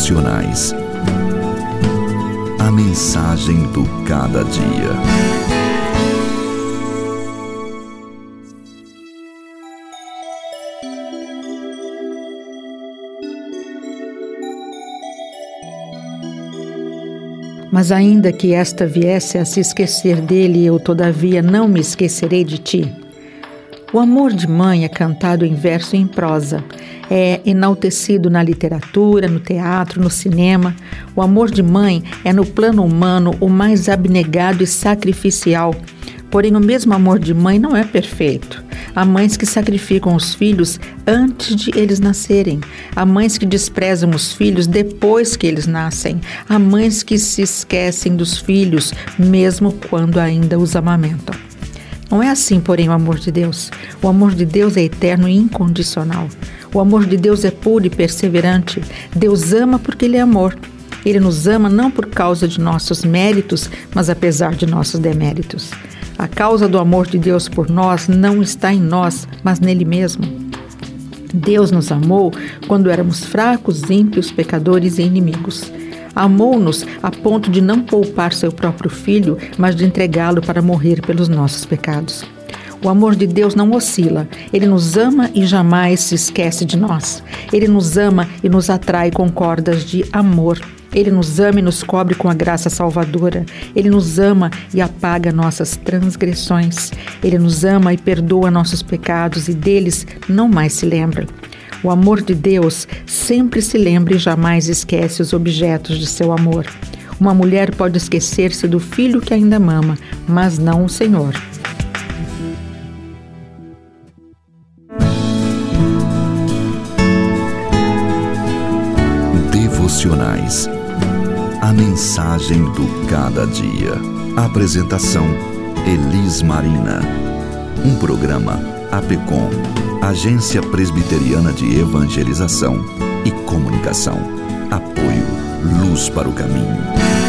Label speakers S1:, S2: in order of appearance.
S1: Devocionais. A mensagem do cada dia.
S2: Mas ainda que esta viesse a se esquecer dele, eu todavia não me esquecerei de ti. O amor de mãe é cantado em verso e em prosa. É enaltecido na literatura, no teatro, no cinema. O amor de mãe é, no plano humano, o mais abnegado e sacrificial. Porém, o mesmo amor de mãe não é perfeito. Há mães que sacrificam os filhos antes de eles nascerem. Há mães que desprezam os filhos depois que eles nascem. Há mães que se esquecem dos filhos, mesmo quando ainda os amamentam. Não é assim, porém, o amor de Deus. O amor de Deus é eterno e incondicional. O amor de Deus é puro e perseverante. Deus ama porque Ele é amor. Ele nos ama não por causa de nossos méritos, mas apesar de nossos deméritos. A causa do amor de Deus por nós não está em nós, mas nele mesmo. Deus nos amou quando éramos fracos, ímpios, pecadores e inimigos. Amou-nos a ponto de não poupar seu próprio filho, mas de entregá-lo para morrer pelos nossos pecados. O amor de Deus não oscila. Ele nos ama e jamais se esquece de nós. Ele nos ama e nos atrai com cordas de amor. Ele nos ama e nos cobre com a graça salvadora. Ele nos ama e apaga nossas transgressões. Ele nos ama e perdoa nossos pecados e deles não mais se lembra. O amor de Deus sempre se lembra e jamais esquece os objetos de seu amor. Uma mulher pode esquecer-se do filho que ainda mama, mas não o Senhor.
S1: Devocionais. A mensagem do cada dia. Apresentação: Elis Marina. Um programa APECOM, Agência Presbiteriana de Evangelização e Comunicação. Apoio Luz para o Caminho.